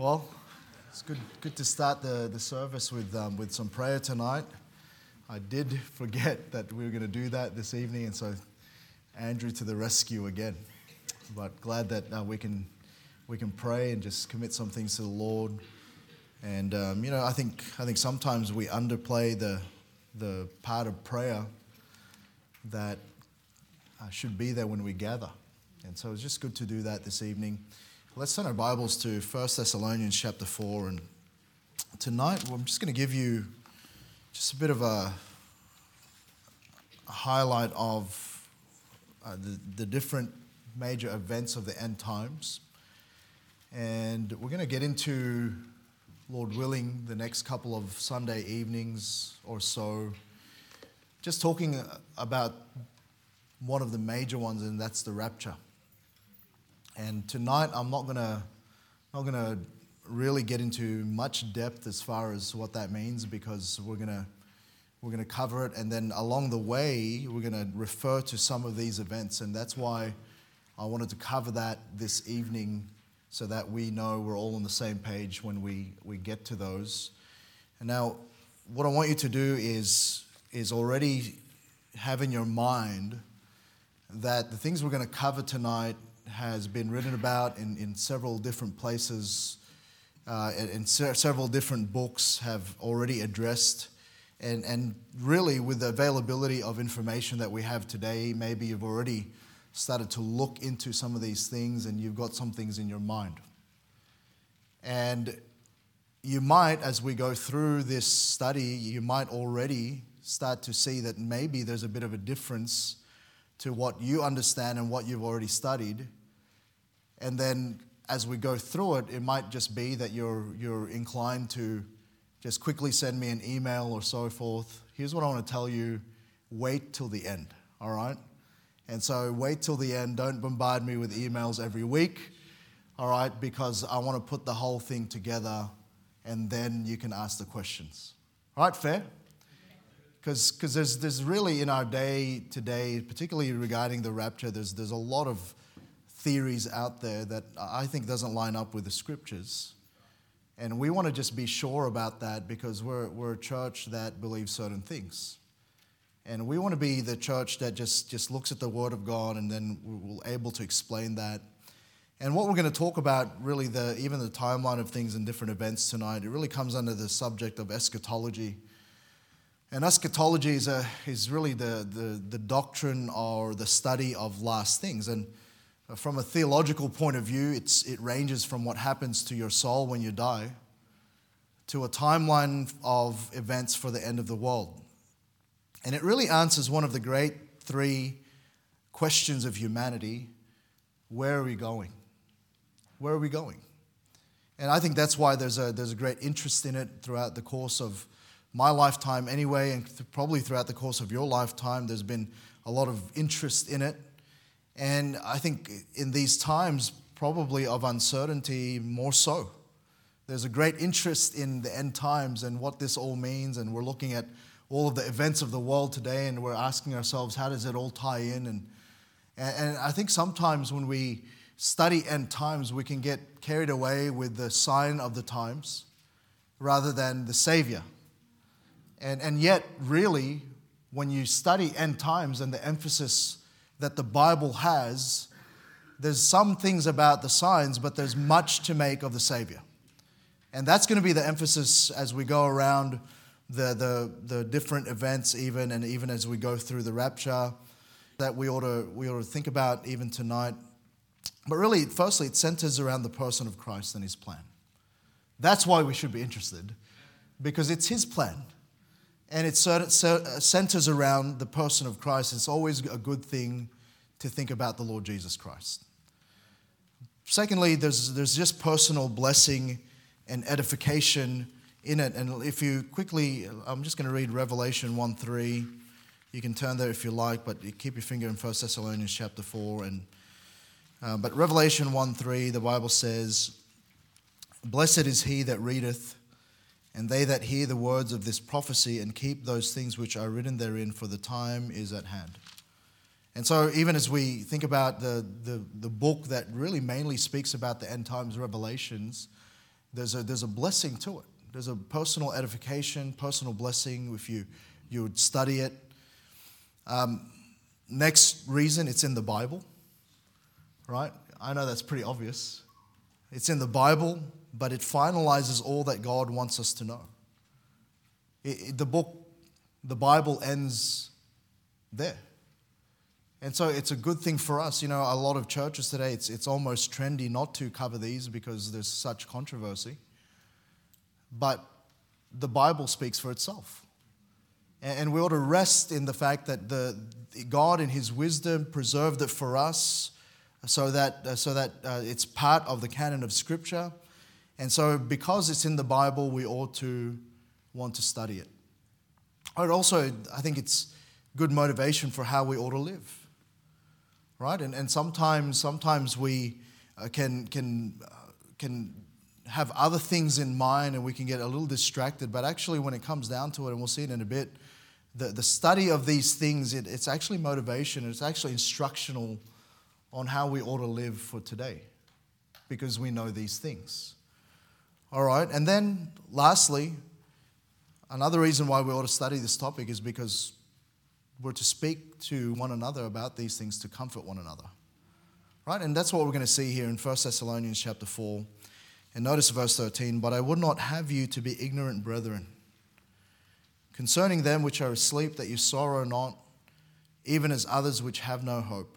Well, it's good, good to start the, the service with, um, with some prayer tonight. I did forget that we were going to do that this evening, and so Andrew to the rescue again. But glad that uh, we, can, we can pray and just commit some things to the Lord. And, um, you know, I think, I think sometimes we underplay the, the part of prayer that uh, should be there when we gather. And so it's just good to do that this evening. Let's turn our Bibles to 1 Thessalonians chapter 4. And tonight, I'm just going to give you just a bit of a, a highlight of uh, the, the different major events of the end times. And we're going to get into, Lord willing, the next couple of Sunday evenings or so, just talking about one of the major ones, and that's the rapture. And tonight, I'm not gonna not gonna really get into much depth as far as what that means because we're gonna we're gonna cover it, and then along the way, we're gonna refer to some of these events, and that's why I wanted to cover that this evening so that we know we're all on the same page when we, we get to those. And now, what I want you to do is, is already have in your mind that the things we're going to cover tonight has been written about in, in several different places, uh, and, se- several different books have already addressed. And, and really, with the availability of information that we have today, maybe you've already started to look into some of these things and you've got some things in your mind. And you might, as we go through this study, you might already start to see that maybe there's a bit of a difference to what you understand and what you've already studied. And then as we go through it, it might just be that you're, you're inclined to just quickly send me an email or so forth. Here's what I want to tell you wait till the end, all right? And so wait till the end. Don't bombard me with emails every week, all right? Because I want to put the whole thing together and then you can ask the questions. All right, fair? Because there's, there's really in our day today, particularly regarding the rapture, there's, there's a lot of theories out there that I think doesn't line up with the scriptures. And we want to just be sure about that because we're, we're a church that believes certain things. And we want to be the church that just, just looks at the Word of God and then we're able to explain that. And what we're going to talk about, really, the, even the timeline of things and different events tonight, it really comes under the subject of eschatology. And eschatology is, a, is really the, the, the doctrine or the study of last things. And from a theological point of view, it's, it ranges from what happens to your soul when you die to a timeline of events for the end of the world. And it really answers one of the great three questions of humanity where are we going? Where are we going? And I think that's why there's a, there's a great interest in it throughout the course of my lifetime, anyway, and th- probably throughout the course of your lifetime. There's been a lot of interest in it. And I think in these times, probably of uncertainty, more so. There's a great interest in the end times and what this all means, and we're looking at all of the events of the world today, and we're asking ourselves, how does it all tie in? And, and I think sometimes when we study end times, we can get carried away with the sign of the times rather than the Savior. And, and yet, really, when you study end times and the emphasis that the Bible has, there's some things about the signs, but there's much to make of the Savior. And that's going to be the emphasis as we go around the, the, the different events, even, and even as we go through the rapture, that we ought, to, we ought to think about even tonight. But really, firstly, it centers around the person of Christ and his plan. That's why we should be interested, because it's his plan. And it centers around the person of Christ. It's always a good thing to think about the Lord Jesus Christ. Secondly, there's, there's just personal blessing and edification in it. And if you quickly, I'm just going to read Revelation 1 3. You can turn there if you like, but keep your finger in 1 Thessalonians chapter 4. And, uh, but Revelation 1 3, the Bible says, Blessed is he that readeth, and they that hear the words of this prophecy and keep those things which are written therein, for the time is at hand. And so, even as we think about the, the, the book that really mainly speaks about the end times revelations, there's a, there's a blessing to it. There's a personal edification, personal blessing if you, you would study it. Um, next reason, it's in the Bible, right? I know that's pretty obvious. It's in the Bible, but it finalizes all that God wants us to know. It, it, the book, the Bible ends there. And so it's a good thing for us. You know, a lot of churches today, it's, it's almost trendy not to cover these because there's such controversy. But the Bible speaks for itself. And we ought to rest in the fact that the, God, in His wisdom, preserved it for us so that, so that uh, it's part of the canon of Scripture. And so, because it's in the Bible, we ought to want to study it. But also, I think it's good motivation for how we ought to live right? And, and sometimes, sometimes we uh, can, can, uh, can have other things in mind and we can get a little distracted. But actually, when it comes down to it, and we'll see it in a bit, the, the study of these things, it, it's actually motivation, it's actually instructional on how we ought to live for today because we know these things. All right, and then lastly, another reason why we ought to study this topic is because we're to speak to one another about these things to comfort one another. Right? And that's what we're going to see here in 1 Thessalonians chapter 4. And notice verse 13, but I would not have you to be ignorant, brethren, concerning them which are asleep, that you sorrow not, even as others which have no hope.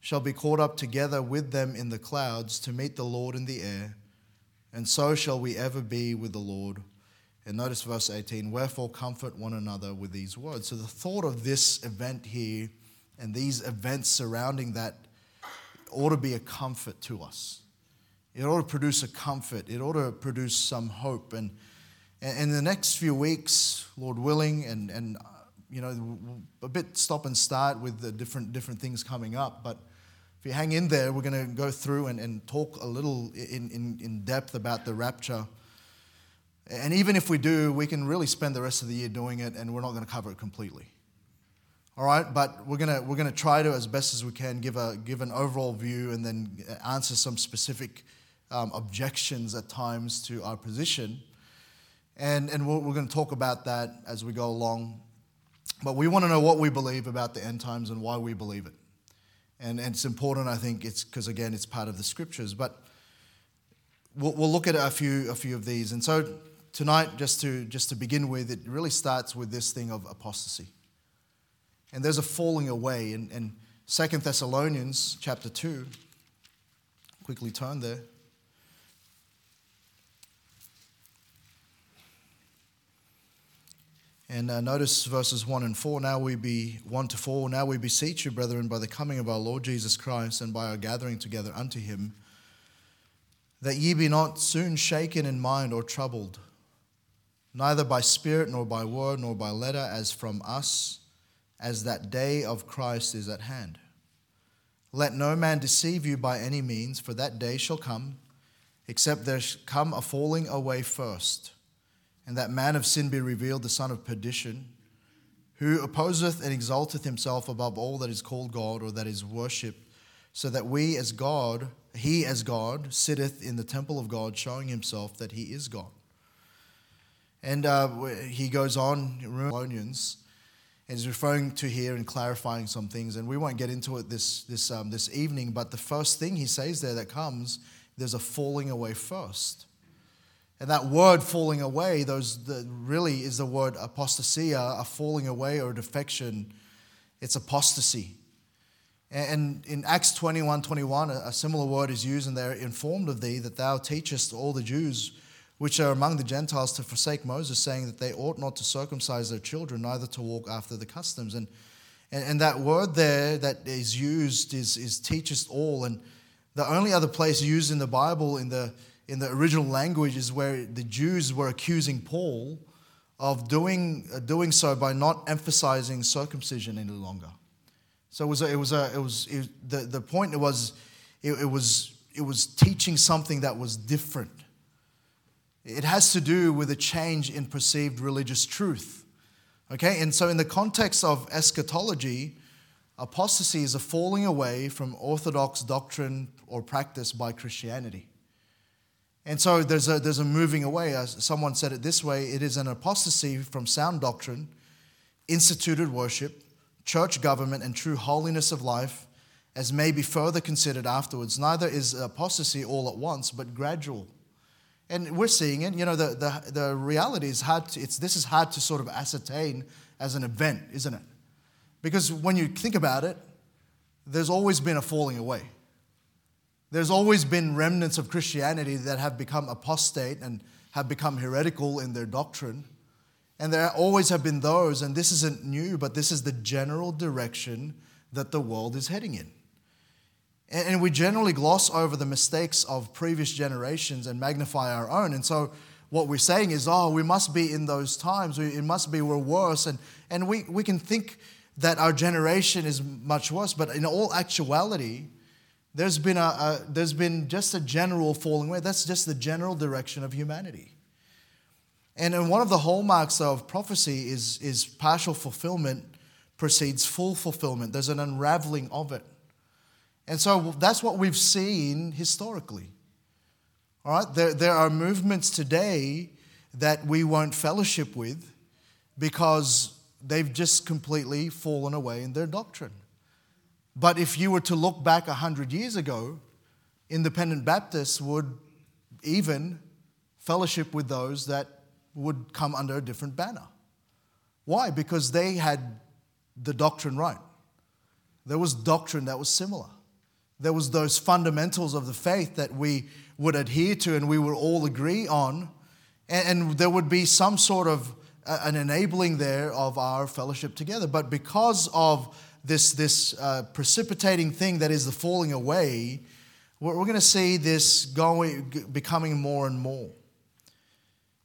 shall be caught up together with them in the clouds to meet the Lord in the air, and so shall we ever be with the Lord. And notice verse 18 Wherefore comfort one another with these words. So the thought of this event here and these events surrounding that ought to be a comfort to us. It ought to produce a comfort, it ought to produce some hope. And, in the next few weeks, Lord willing, and, and you know, a bit stop and start with the different, different things coming up. But if you hang in there, we're going to go through and, and talk a little in, in, in depth about the rapture and even if we do, we can really spend the rest of the year doing it and we're not going to cover it completely. All right, but we're going to, we're going to try to, as best as we can, give, a, give an overall view and then answer some specific um, objections at times to our position. And, and we're, we're going to talk about that as we go along. But we want to know what we believe about the end times and why we believe it. And, and it's important, I think, it's because, again, it's part of the scriptures. But we'll, we'll look at a few, a few of these. And so tonight, just to, just to begin with, it really starts with this thing of apostasy. And there's a falling away. And, in 2 Thessalonians chapter 2, quickly turn there. And uh, notice verses 1 and 4. Now we be 1 to 4. Now we beseech you, brethren, by the coming of our Lord Jesus Christ and by our gathering together unto him, that ye be not soon shaken in mind or troubled neither by spirit, nor by word, nor by letter, as from us, as that day of Christ is at hand. Let no man deceive you by any means, for that day shall come, except there come a falling away first, and that man of sin be revealed, the son of perdition, who opposeth and exalteth himself above all that is called God or that is worshipped, so that we as God, he as God, sitteth in the temple of God, showing himself that he is God. And uh, he goes on, Thessalonians, and he's referring to here and clarifying some things. And we won't get into it this, this, um, this evening, but the first thing he says there that comes, there's a falling away first. And that word falling away, those the, really is the word apostasia, a falling away or defection. It's apostasy. And in Acts 21 21, a similar word is used, and they're informed of thee that thou teachest all the Jews which are among the Gentiles to forsake Moses, saying that they ought not to circumcise their children, neither to walk after the customs. And, and, and that word there that is used is, is teachest all. And the only other place used in the Bible in the, in the original language is where the Jews were accusing Paul of doing, uh, doing so by not emphasizing circumcision any longer. So it was, a, it was, a, it was it, the, the point was, it, it, was, it was teaching something that was different. It has to do with a change in perceived religious truth. Okay, and so in the context of eschatology, apostasy is a falling away from orthodox doctrine or practice by Christianity. And so there's a, there's a moving away. As someone said it this way it is an apostasy from sound doctrine, instituted worship, church government, and true holiness of life, as may be further considered afterwards. Neither is apostasy all at once, but gradual. And we're seeing it. You know, the, the, the reality is hard to, it's, this is hard to sort of ascertain as an event, isn't it? Because when you think about it, there's always been a falling away. There's always been remnants of Christianity that have become apostate and have become heretical in their doctrine. And there always have been those, and this isn't new, but this is the general direction that the world is heading in. And we generally gloss over the mistakes of previous generations and magnify our own. And so what we're saying is, oh, we must be in those times. It must be we're worse. And, and we, we can think that our generation is much worse. But in all actuality, there's been, a, a, there's been just a general falling away. That's just the general direction of humanity. And, and one of the hallmarks of prophecy is, is partial fulfillment precedes full fulfillment. There's an unraveling of it. And so that's what we've seen historically. All right, there, there are movements today that we won't fellowship with because they've just completely fallen away in their doctrine. But if you were to look back 100 years ago, independent Baptists would even fellowship with those that would come under a different banner. Why? Because they had the doctrine right. There was doctrine that was similar. There was those fundamentals of the faith that we would adhere to and we would all agree on. And, there would be some sort of uh, an enabling there of our fellowship together. But because of this, this uh, precipitating thing that is the falling away, we're, we're going to see this going, becoming more and more.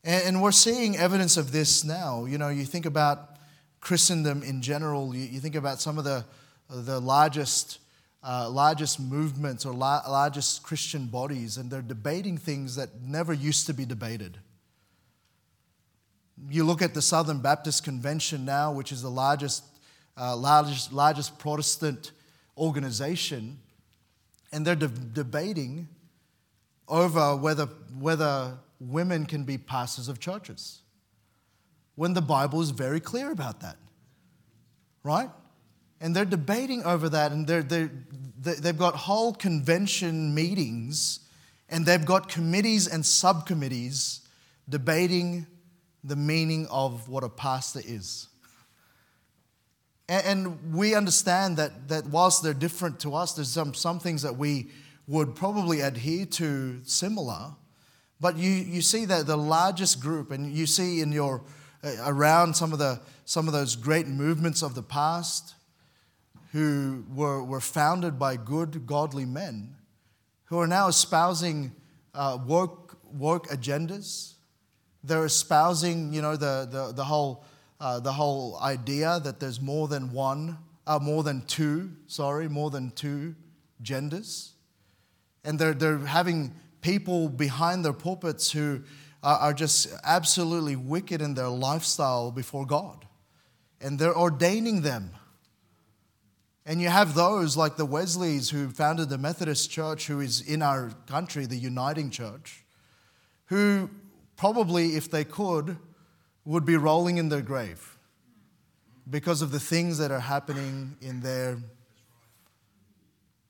And, and, we're seeing evidence of this now. You know, you think about Christendom in general, you, you think about some of the, the largest uh, largest movements or la- largest Christian bodies, and they're debating things that never used to be debated. You look at the Southern Baptist Convention now, which is the largest, uh, largest, largest Protestant organization, and they're de- debating over whether, whether women can be pastors of churches. When the Bible is very clear about that, right? and they're debating over that, and they're, they're, they've got whole convention meetings, and they've got committees and subcommittees debating the meaning of what a pastor is. And, we understand that, that whilst they're different to us, there's some, some things that we would probably adhere to similar. But you, you see that the largest group, and you see in your uh, around some of the some of those great movements of the past, who were, were founded by good, godly men who are now espousing uh, woke, woke agendas. They're espousing, you know, the, the, the, whole, uh, the whole idea that there's more than one, uh, more than two, sorry, more than two genders. And they're, they're having people behind their pulpits who are, are just absolutely wicked in their lifestyle before God. And they're ordaining them and you have those like the Wesleys who founded the Methodist Church, who is in our country, the Uniting Church, who probably, if they could, would be rolling in their grave because of the things that are happening in their.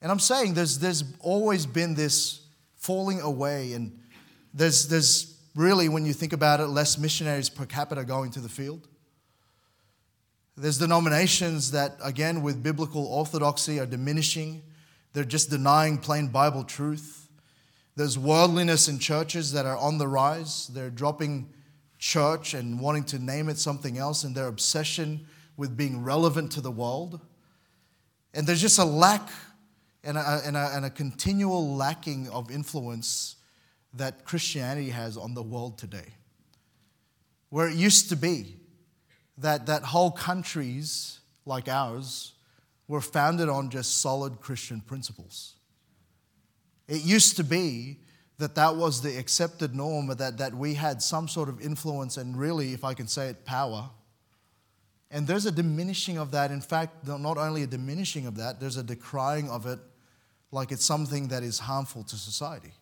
And I'm saying there's, there's always been this falling away, and there's, there's really, when you think about it, less missionaries per capita going to the field. There's denominations that, again, with biblical orthodoxy, are diminishing. They're just denying plain Bible truth. There's worldliness in churches that are on the rise. They're dropping church and wanting to name it something else and their obsession with being relevant to the world. And there's just a lack and a, and a, and a continual lacking of influence that Christianity has on the world today. Where it used to be that, that whole countries like ours were founded on just solid Christian principles. It used to be that that was the accepted norm, that, that we had some sort of influence and really, if I can say it, power. And there's a diminishing of that. In fact, not only a diminishing of that, there's a decrying of it like it's something that is harmful to society.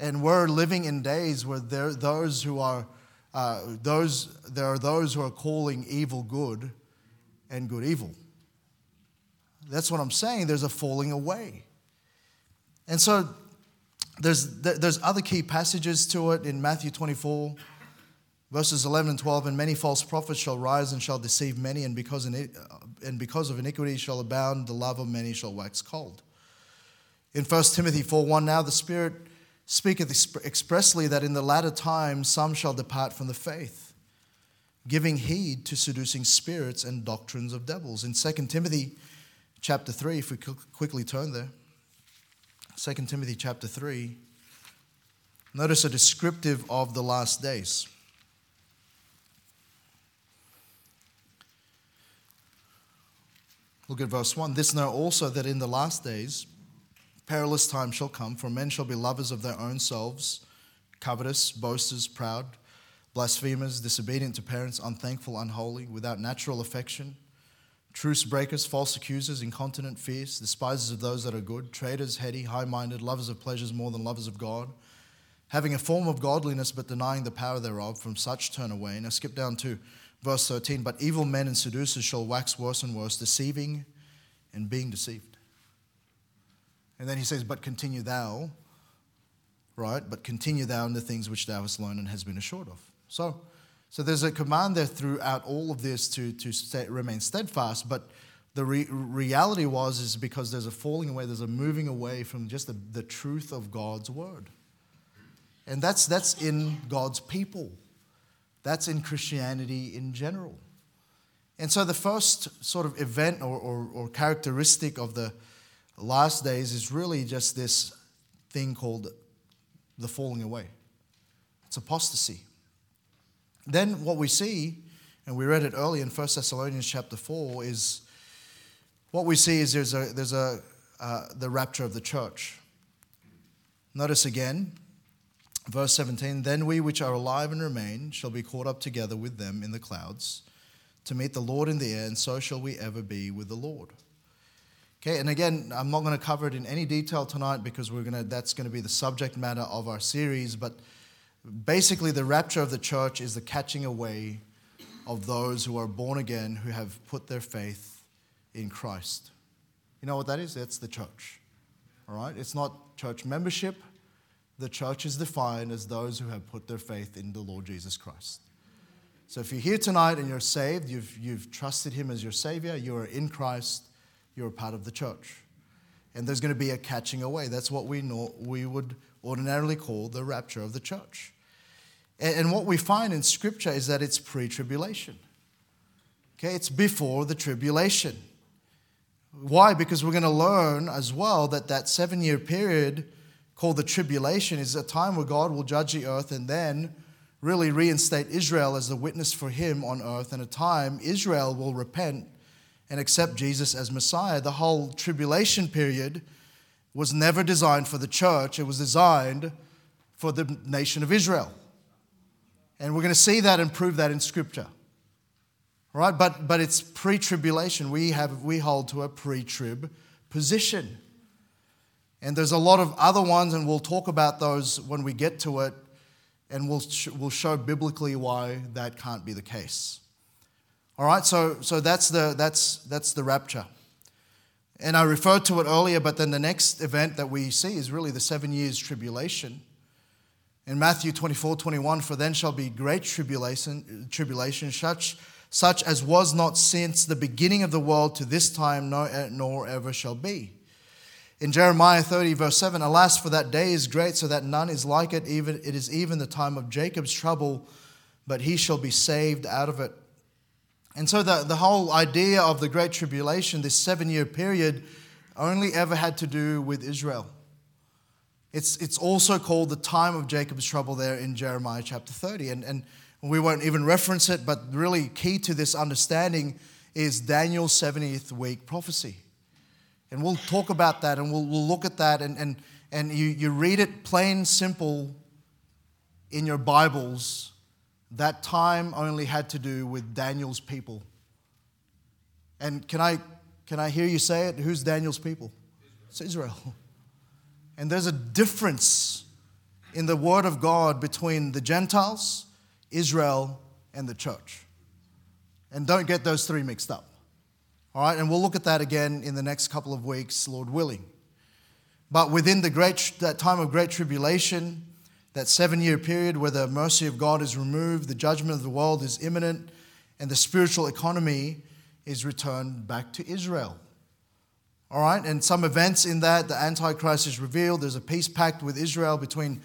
And we're living in days where there those who are uh, those there are those who are calling evil good and good evil. That's what I'm saying. There's a falling away. And so there's, there's other key passages to it in Matthew 24, verses 11 and 12. And many false prophets shall rise and shall deceive many, and because, uh, and because of iniquity shall abound, the love of many shall wax cold. In 1 Timothy 4 1, now the Spirit speaketh expressly that in the latter times some shall depart from the faith, giving heed to seducing spirits and doctrines of devils. In 2 Timothy chapter 3, if we quickly turn there. 2 Timothy chapter 3. Notice a descriptive of the last days. Look at verse 1. This know also that in the last days perilous times shall come, for men shall be lovers of their own selves, covetous, boasters, proud, blasphemers, disobedient to parents, unthankful, unholy, without natural affection truce breakers, false accusers, incontinent, fierce, despisers of those that are good, traitors, heady, high minded, lovers of pleasures more than lovers of God, having a form of godliness but denying the power thereof, from such turn away. Now skip down to verse 13. But evil men and seducers shall wax worse and worse, deceiving and being deceived. And then he says, But continue thou, right? But continue thou in the things which thou hast learned and has been assured of. So, so there's a command there throughout all of this to, to stay, remain steadfast, but the re- reality was is because there's a falling away, there's a moving away from just the, the truth of God's word. And that's, that's in God's people. That's in Christianity in general. And so the first sort of event or, or, or characteristic of the last days is really just this thing called the falling away. It's apostasy. Then what we see, and we read it early in 1 Thessalonians chapter 4, is what we see is there's a, there's a, uh, the rapture of the church. Notice again, verse 17 Then we which are alive and remain shall be caught up together with them in the clouds to meet the Lord in the air, and so shall we ever be with the Lord. Okay, and again, I'm not going to cover it in any detail tonight because we're going to, that's going to be the subject matter of our series, but Basically, the rapture of the church is the catching away of those who are born again, who have put their faith in Christ. You know what that is? That's the church. All right? It's not church membership. The church is defined as those who have put their faith in the Lord Jesus Christ. So if you're here tonight and you're saved, you've, you've trusted Him as your Savior, you are in Christ, you're a part of the church. And there's going to be a catching away. That's what we, know, we would ordinarily call the rapture of the church. And what we find in Scripture is that it's pre tribulation. Okay, it's before the tribulation. Why? Because we're going to learn as well that that seven year period called the tribulation is a time where God will judge the earth and then really reinstate Israel as the witness for him on earth, and a time Israel will repent and accept Jesus as Messiah. The whole tribulation period was never designed for the church, it was designed for the nation of Israel. And we're going to see that and prove that in Scripture. All right, but, but it's pre tribulation. We, have, we hold to a pre trib position. And there's a lot of other ones, and we'll talk about those when we get to it, and we'll, sh- we'll show biblically why that can't be the case. All right, so, so that's, the, that's, that's the rapture. And I referred to it earlier, but then the next event that we see is really the seven years tribulation. In Matthew 24, 21, for then shall be great tribulation, tribulation such, such as was not since the beginning of the world to this time, eh, nor ever shall be. In Jeremiah 30, verse 7, alas, for that day is great, so that none is like it. Even it is even the time of Jacob's trouble, but he shall be saved out of it. And so the, the whole idea of the Great Tribulation, this seven year period, only ever had to do with Israel. It's, it's also called the time of Jacob's trouble there in Jeremiah chapter 30. And, and we won't even reference it, but really key to this understanding is Daniel's 70th week prophecy. And we'll talk about that and we'll, we'll look at that. And, and, and you, you read it plain, simple in your Bibles. That time only had to do with Daniel's people. And can I, can I hear you say it? Who's Daniel's people? It's Israel. And there's a difference in the Word of God between the Gentiles, Israel, and the church. And don't get those three mixed up. All right, and we'll look at that again in the next couple of weeks, Lord willing. But within the great, that time of great tribulation, that seven year period where the mercy of God is removed, the judgment of the world is imminent, and the spiritual economy is returned back to Israel. All right, and some events in that, the Antichrist is revealed. There's a peace pact with Israel between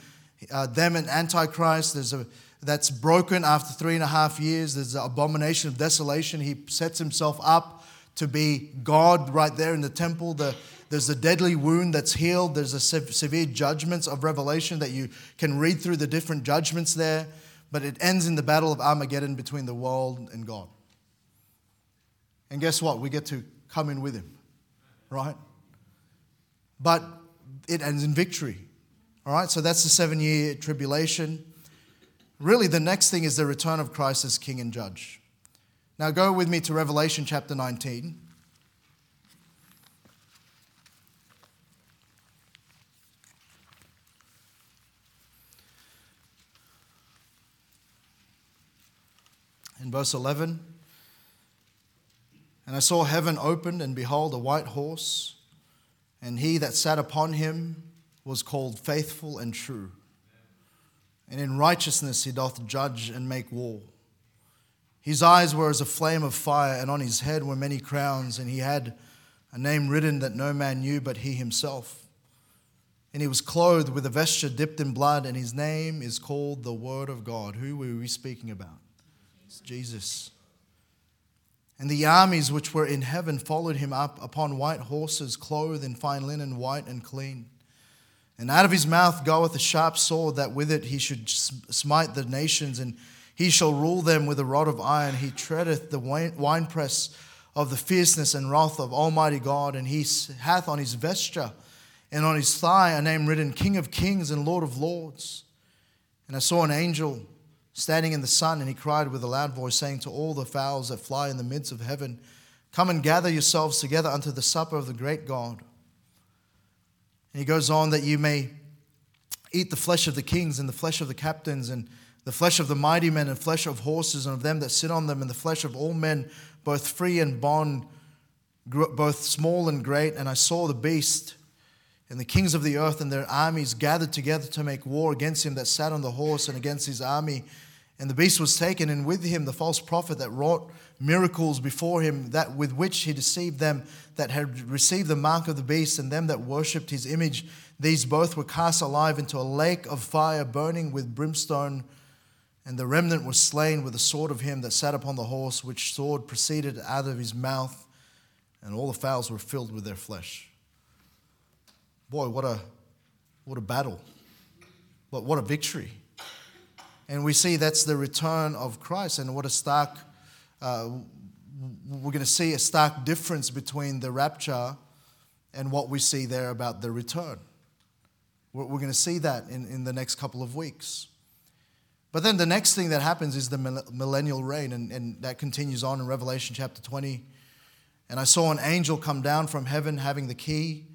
uh, them and Antichrist. There's a that's broken after three and a half years. There's the abomination of desolation. He sets himself up to be God right there in the temple. The, there's a deadly wound that's healed. There's a severe judgments of Revelation that you can read through the different judgments there. But it ends in the battle of Armageddon between the world and God. And guess what? We get to come in with him right? But it ends in victory. All right, so that's the seven year tribulation. Really, the next thing is the return of Christ as King and Judge. Now, go with me to Revelation chapter 19. In verse 11. And I saw heaven opened, and behold, a white horse, and he that sat upon him was called faithful and true. And in righteousness he doth judge and make war. His eyes were as a flame of fire, and on his head were many crowns, and he had a name written that no man knew but he himself. And he was clothed with a vesture dipped in blood, and his name is called the Word of God. Who were we speaking about? It's Jesus. And the armies which were in heaven followed him up upon white horses, clothed in fine linen, white and clean. And out of his mouth goeth a sharp sword, that with it he should smite the nations, and he shall rule them with a rod of iron. He treadeth the winepress of the fierceness and wrath of Almighty God, and he hath on his vesture and on his thigh a name written King of Kings and Lord of Lords. And I saw an angel standing in the sun, and he cried with a loud voice, saying to all the fowls that fly in the midst of heaven, Come and gather yourselves together unto the supper of the great God. And he goes on that you may eat the flesh of the kings and the flesh of the captains and the flesh of the mighty men and flesh of horses and of them that sit on them and the flesh of all men, both free and bond, both small and great. And I saw the beast and the kings of the earth and their armies gathered together to make war against him that sat on the horse and against his army. And the beast was taken, and with him the false prophet that wrought miracles before him, that with which he deceived them that had received the mark of the beast and them that worshipped his image. These both were cast alive into a lake of fire burning with brimstone. And the remnant was slain with the sword of him that sat upon the horse, which sword proceeded out of his mouth, and all the fowls were filled with their flesh. Boy, what a, what a battle. What, what a victory. And we see that's the return of Christ, and what a stark, uh, we're going to see a stark difference between the rapture and what we see there about the return. We're, we're going to see that in, in the next couple of weeks. But then the next thing that happens is the millennial reign, and, and that continues on in Revelation chapter 20. And I saw an angel come down from heaven having the key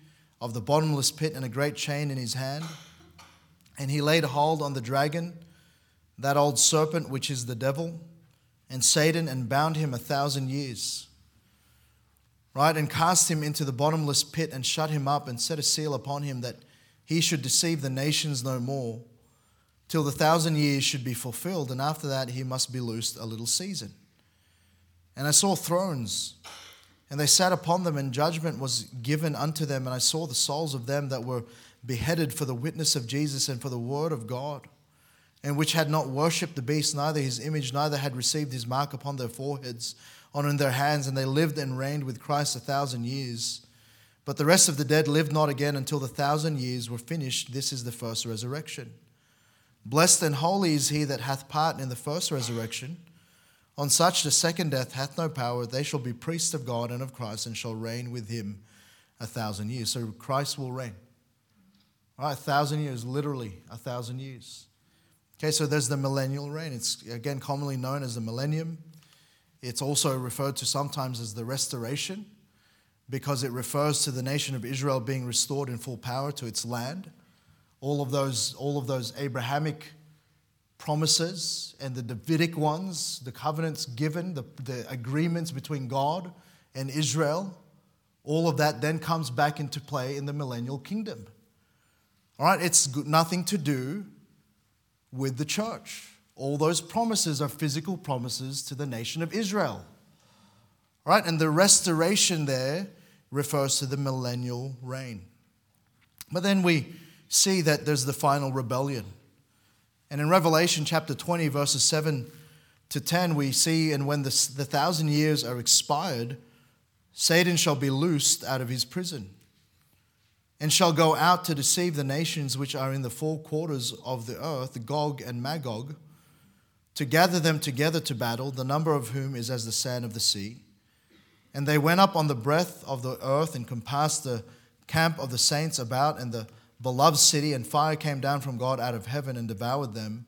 of the bottomless pit and a great chain in his hand. And he laid hold on the dragon, that old serpent which is the devil, and Satan, and bound him a thousand years. Right? And cast him into the bottomless pit and shut him up and set a seal upon him that he should deceive the nations no more till the thousand years should be fulfilled. And after that, he must be loosed a little season. And I saw thrones and they sat upon them, and judgment was given unto them. And I saw the souls of them that were beheaded for the witness of Jesus and for the word of God, and which had not worshipped the beast, neither his image, neither had received his mark upon their foreheads, or in their hands, and they lived and reigned with Christ a thousand years. But the rest of the dead lived not again until the thousand years were finished. This is the first resurrection. Blessed and holy is he that hath part in the first resurrection. On such the second death hath no power. They shall be priests of God and of Christ and shall reign with him a thousand years. So Christ will reign. All right, a thousand years, literally a thousand years. Okay, so there's the millennial reign. It's again commonly known as the millennium. It's also referred to sometimes as the restoration because it refers to the nation of Israel being restored in full power to its land. All of those, all of those Abrahamic promises and the Davidic ones, the covenants given, the, the agreements between God and Israel, all of that then comes back into play in the millennial kingdom. All right, it's nothing to do with the church. All those promises are physical promises to the nation of Israel. All right, and the restoration there refers to the millennial reign. But then we see that there's the final rebellion. And in Revelation chapter 20, verses 7 to 10, we see, and when the, the thousand years are expired, Satan shall be loosed out of his prison and shall go out to deceive the nations which are in the four quarters of the earth, Gog and Magog, to gather them together to battle, the number of whom is as the sand of the sea. And they went up on the breadth of the earth and compassed the camp of the saints about and the beloved city, and fire came down from God out of heaven and devoured them.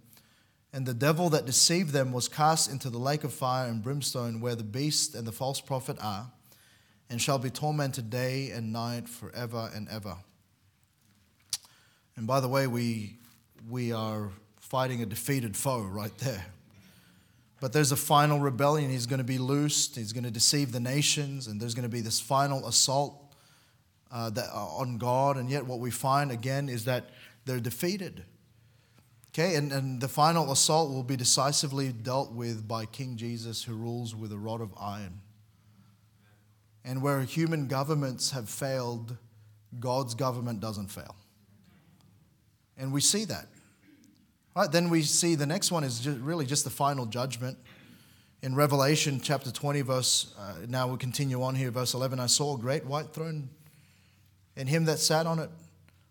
And the devil that deceived them was cast into the lake of fire and brimstone, where the beast and the false prophet are, and shall be tormented day and night forever and ever. And by the way, we, we are fighting a defeated foe right there. But there's a final rebellion. He's going to be loosed. He's going to deceive the nations, and there's going to be this final assault uh, that, uh, on God. And yet, what we find again is that they're defeated. Okay, and, and the final assault will be decisively dealt with by King Jesus, who rules with a rod of iron. And where human governments have failed, God's government doesn't fail. And we see that. Right, then we see the next one is just really just the final judgment. In Revelation chapter 20, verse, uh, now we continue on here, verse 11. I saw a great white throne, and him that sat on it,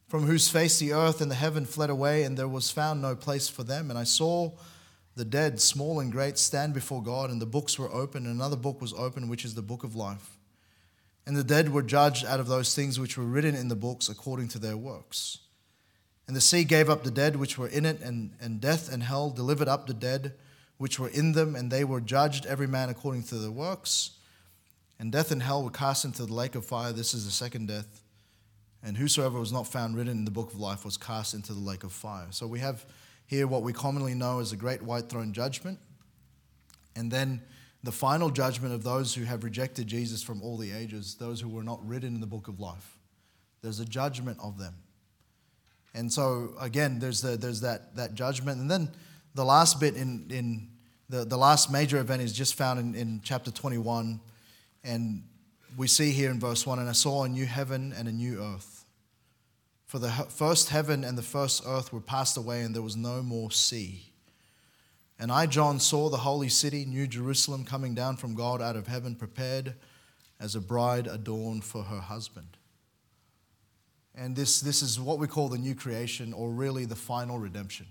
from whose face the earth and the heaven fled away, and there was found no place for them. And I saw the dead, small and great, stand before God, and the books were open, and another book was open, which is the book of life. And the dead were judged out of those things which were written in the books according to their works. And the sea gave up the dead which were in it, and, and death and hell delivered up the dead which were in them, and they were judged every man according to their works. And death and hell were cast into the lake of fire. This is the second death. And whosoever was not found written in the book of life was cast into the lake of fire. So we have here what we commonly know as the great white throne judgment. And then the final judgment of those who have rejected Jesus from all the ages, those who were not written in the book of life. There's a judgment of them. And so again, there's the, there's that that judgment, and then the last bit in in the, the last major event is just found in, in chapter 21, and we see here in verse 1 And I saw a new heaven and a new earth. For the first heaven and the first earth were passed away, and there was no more sea. And I, John, saw the holy city, New Jerusalem, coming down from God out of heaven, prepared as a bride adorned for her husband. And this, this is what we call the new creation, or really the final redemption.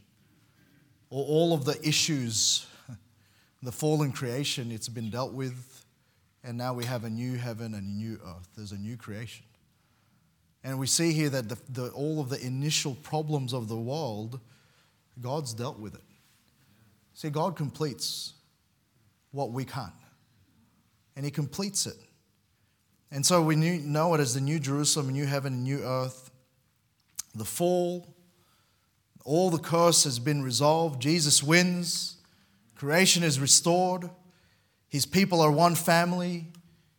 Or all of the issues, the fallen creation, it's been dealt with, and now we have a new heaven and a new earth. There's a new creation. And we see here that the, the, all of the initial problems of the world, God's dealt with it. See, God completes what we can't, and He completes it. And so we know it as the new Jerusalem, new heaven, new earth. The fall, all the curse has been resolved. Jesus wins. Creation is restored. His people are one family.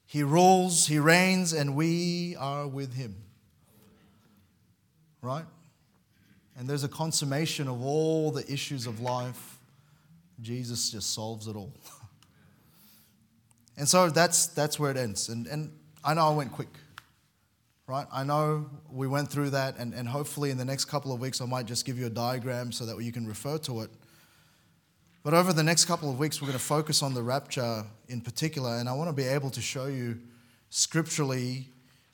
He rules, He reigns, and we are with Him. Right? And there's a consummation of all the issues of life. Jesus just solves it all. And so that's, that's where it ends. And, and I know I went quick, right? I know we went through that, and, and hopefully in the next couple of weeks, I might just give you a diagram so that you can refer to it. But over the next couple of weeks, we're going to focus on the rapture in particular, and I want to be able to show you scripturally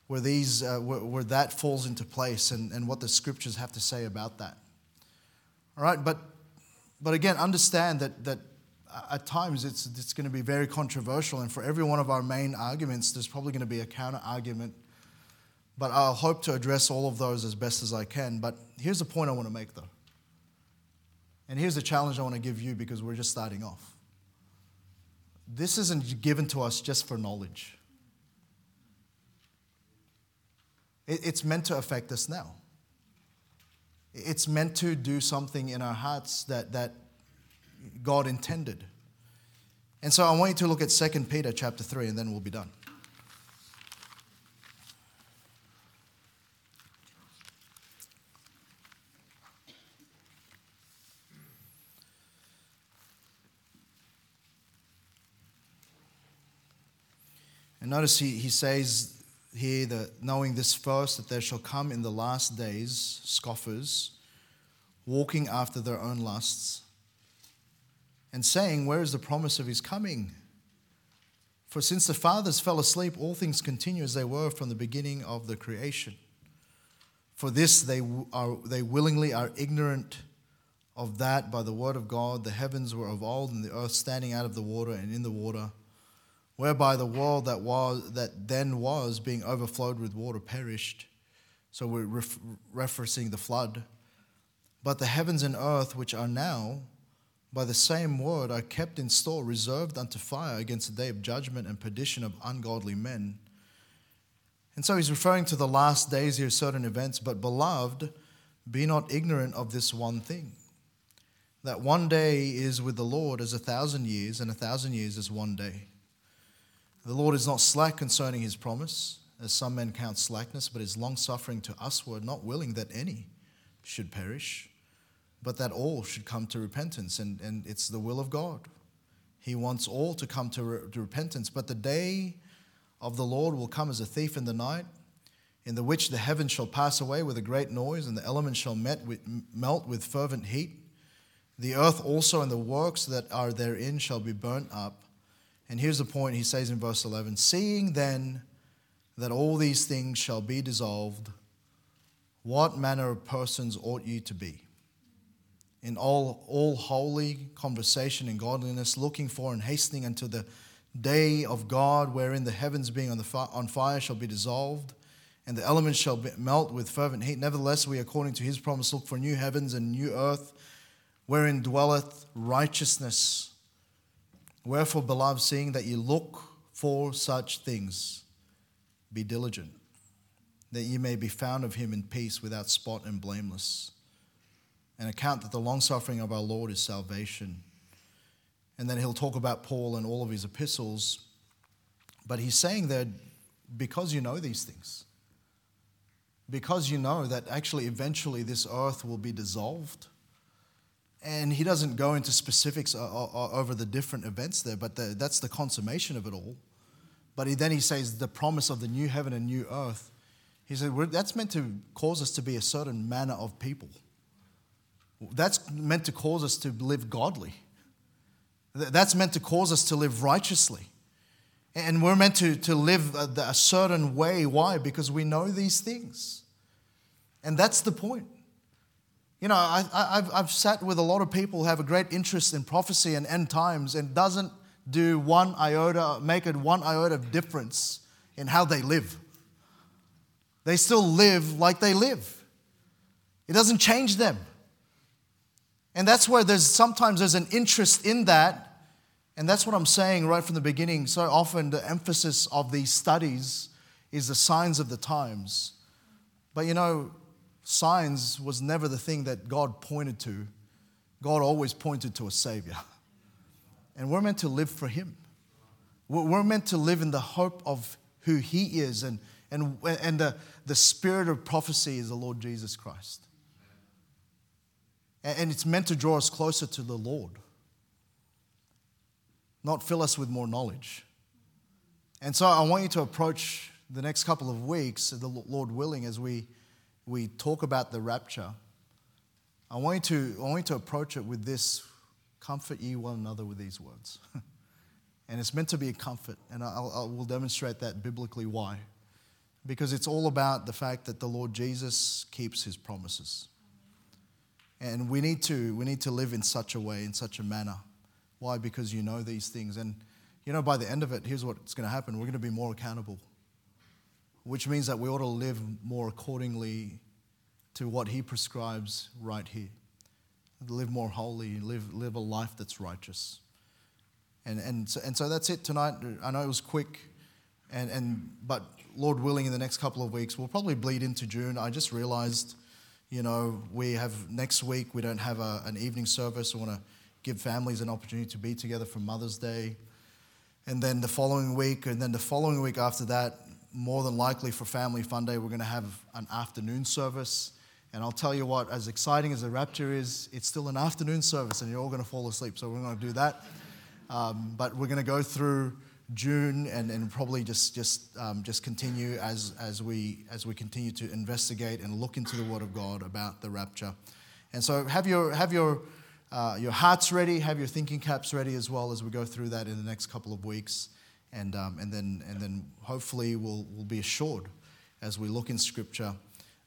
where, these, uh, where, where that falls into place and, and what the scriptures have to say about that. All right, but, but again, understand that, that uh, at times it's, it's going to be very controversial, and for every one of our main arguments, there's probably going to be a counter argument. But I'll hope to address all of those as best as I can. But here's the point I want to make, though. And here's the challenge I want to give you because we're just starting off. This isn't given to us just for knowledge. It's meant to affect us now. It's meant to do something in our hearts that, that God intended. And so I want you to look at 2 Peter chapter 3, and then we'll be done. And notice he, he says here that knowing this first, that there shall come in the last days scoffers, walking after their own lusts, and saying, Where is the promise of his coming? For since the fathers fell asleep, all things continue as they were from the beginning of the creation. For this they, are, they willingly are ignorant of that by the word of God the heavens were of old, and the earth standing out of the water and in the water whereby the world that was that then was being overflowed with water perished. So we're ref- referencing the flood. But the heavens and earth, which are now, by the same word, are kept in store, reserved unto fire against the day of judgment and perdition of ungodly men. And so he's referring to the last days here, certain events. But beloved, be not ignorant of this one thing that one day is with the Lord as a thousand years, and a thousand years is one day. The Lord is not slack concerning his promise, as some men count slackness, but is longsuffering to usward, not willing that any should perish, but that all should come to repentance. And, and it's the will of God. He wants all to come to, re- to repentance. But the day of the Lord will come as a thief in the night, in the which the heavens shall pass away with a great noise, and the elements shall with, melt with fervent heat. The earth also and the works that are therein shall be burnt up. And here's the point he says in verse 11 Seeing then that all these things shall be dissolved, what manner of persons ought you to be? In all, all holy conversation and godliness, looking for and hastening unto the day of God, wherein the heavens being on, the fi- on fire shall be dissolved, and the elements shall be, melt with fervent heat. Nevertheless, we, according to his promise, look for new heavens and new earth, wherein dwelleth righteousness. Wherefore, beloved, seeing that you look for such things, be diligent, that ye may be found of him in peace, without spot and blameless. And account that the longsuffering of our Lord is salvation. And then he'll talk about Paul and all of his epistles. But he's saying that because you know these things, because you know that actually eventually this earth will be dissolved and he doesn't go into specifics over the different events there, but the, that's the consummation of it all. But he, then he says the promise of the new heaven and new earth. He said that's meant to cause us to be a certain manner of people. That's meant to cause us to live godly. That's meant to cause us to live righteously. And we're meant to, to live a, a certain way. Why? Because we know these things. And that's the point. You know, I, have I've sat with a lot of people who have a great interest in prophecy and end times and doesn't do one iota, make it one iota of difference in how they live. They still live like they live. It doesn't change them. And that's where there's sometimes there's an interest in that. And that's what I'm saying right from the beginning. So often the emphasis of these studies is the signs of the times. But you know, signs was never the thing that God pointed to. God always pointed to a Savior. And we're meant to live for Him. We're meant to live in the hope of who He is, and, and, and the, the spirit of prophecy is the Lord Jesus Christ. And it's meant to draw us closer to the Lord, not fill us with more knowledge. And so I want you to approach the next couple of weeks, the Lord willing, as we we talk about the rapture, I want you to, I want you to approach it with this comfort ye one another with these words. and it's meant to be a comfort, and I will demonstrate that biblically why. because it's all about the fact that the Lord Jesus keeps his promises. And we need to we need to live in such a way, in such a manner. Why? Because you know these things. And you know, by the end of it, here's what's going to happen. We're going to be more accountable. Which means that we ought to live more accordingly to what he prescribes right here. Live more holy, live, live a life that's righteous. And, and, so, and so that's it tonight. I know it was quick, and, and, but Lord willing, in the next couple of weeks, we'll probably bleed into June. I just realized, you know, we have next week, we don't have a, an evening service. We want to give families an opportunity to be together for Mother's Day. And then the following week, and then the following week after that, more than likely for Family Fun Day, we're going to have an afternoon service. And I'll tell you what, as exciting as the rapture is, it's still an afternoon service, and you're all going to fall asleep. So we're going to do that. Um, but we're going to go through June and, and probably just just um, just continue as as we as we continue to investigate and look into the Word of God about the rapture. And so have your have your uh, your hearts ready, have your thinking caps ready as well as we go through that in the next couple of weeks, and um, and then and then hopefully we'll we'll be assured as we look in Scripture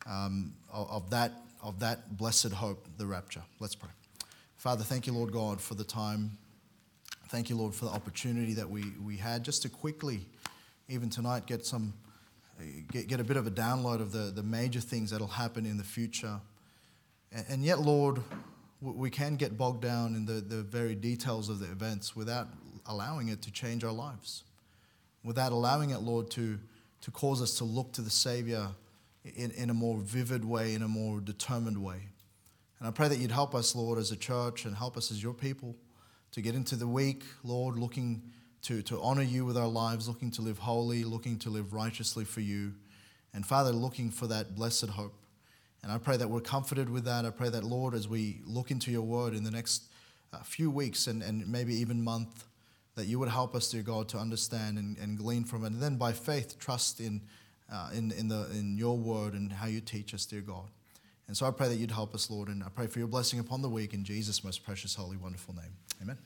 um, of, that of that blessed hope, the rapture. Let's pray. Father, thank you, Lord God, for the time Thank you, Lord, for the opportunity that we, we had just to quickly, even tonight, get some get, get a bit of a download of the, the major things that'll happen in the future. And, and yet, Lord, we can get bogged down in the, the very details of the events without allowing it to change our lives, without allowing it, Lord, to, to cause us to look to the Savior in, in a more vivid way, in a more determined way. And I pray that you'd help us, Lord, as a church and help us as your people to get into the week, Lord, looking to, to honor you with our lives, looking to live holy, looking to live righteously for you. And Father, looking for that blessed hope. And I pray that we're comforted with that. I pray that, Lord, as we look into your word in the next uh, few weeks and, and maybe even month, that you would help us, dear God, to understand and, and glean from it. And then by faith, trust in, uh, in, in, the, in your word and how you teach us, dear God. And so I pray that you'd help us, Lord. And I pray for your blessing upon the week in Jesus' most precious, holy, wonderful name. Amen.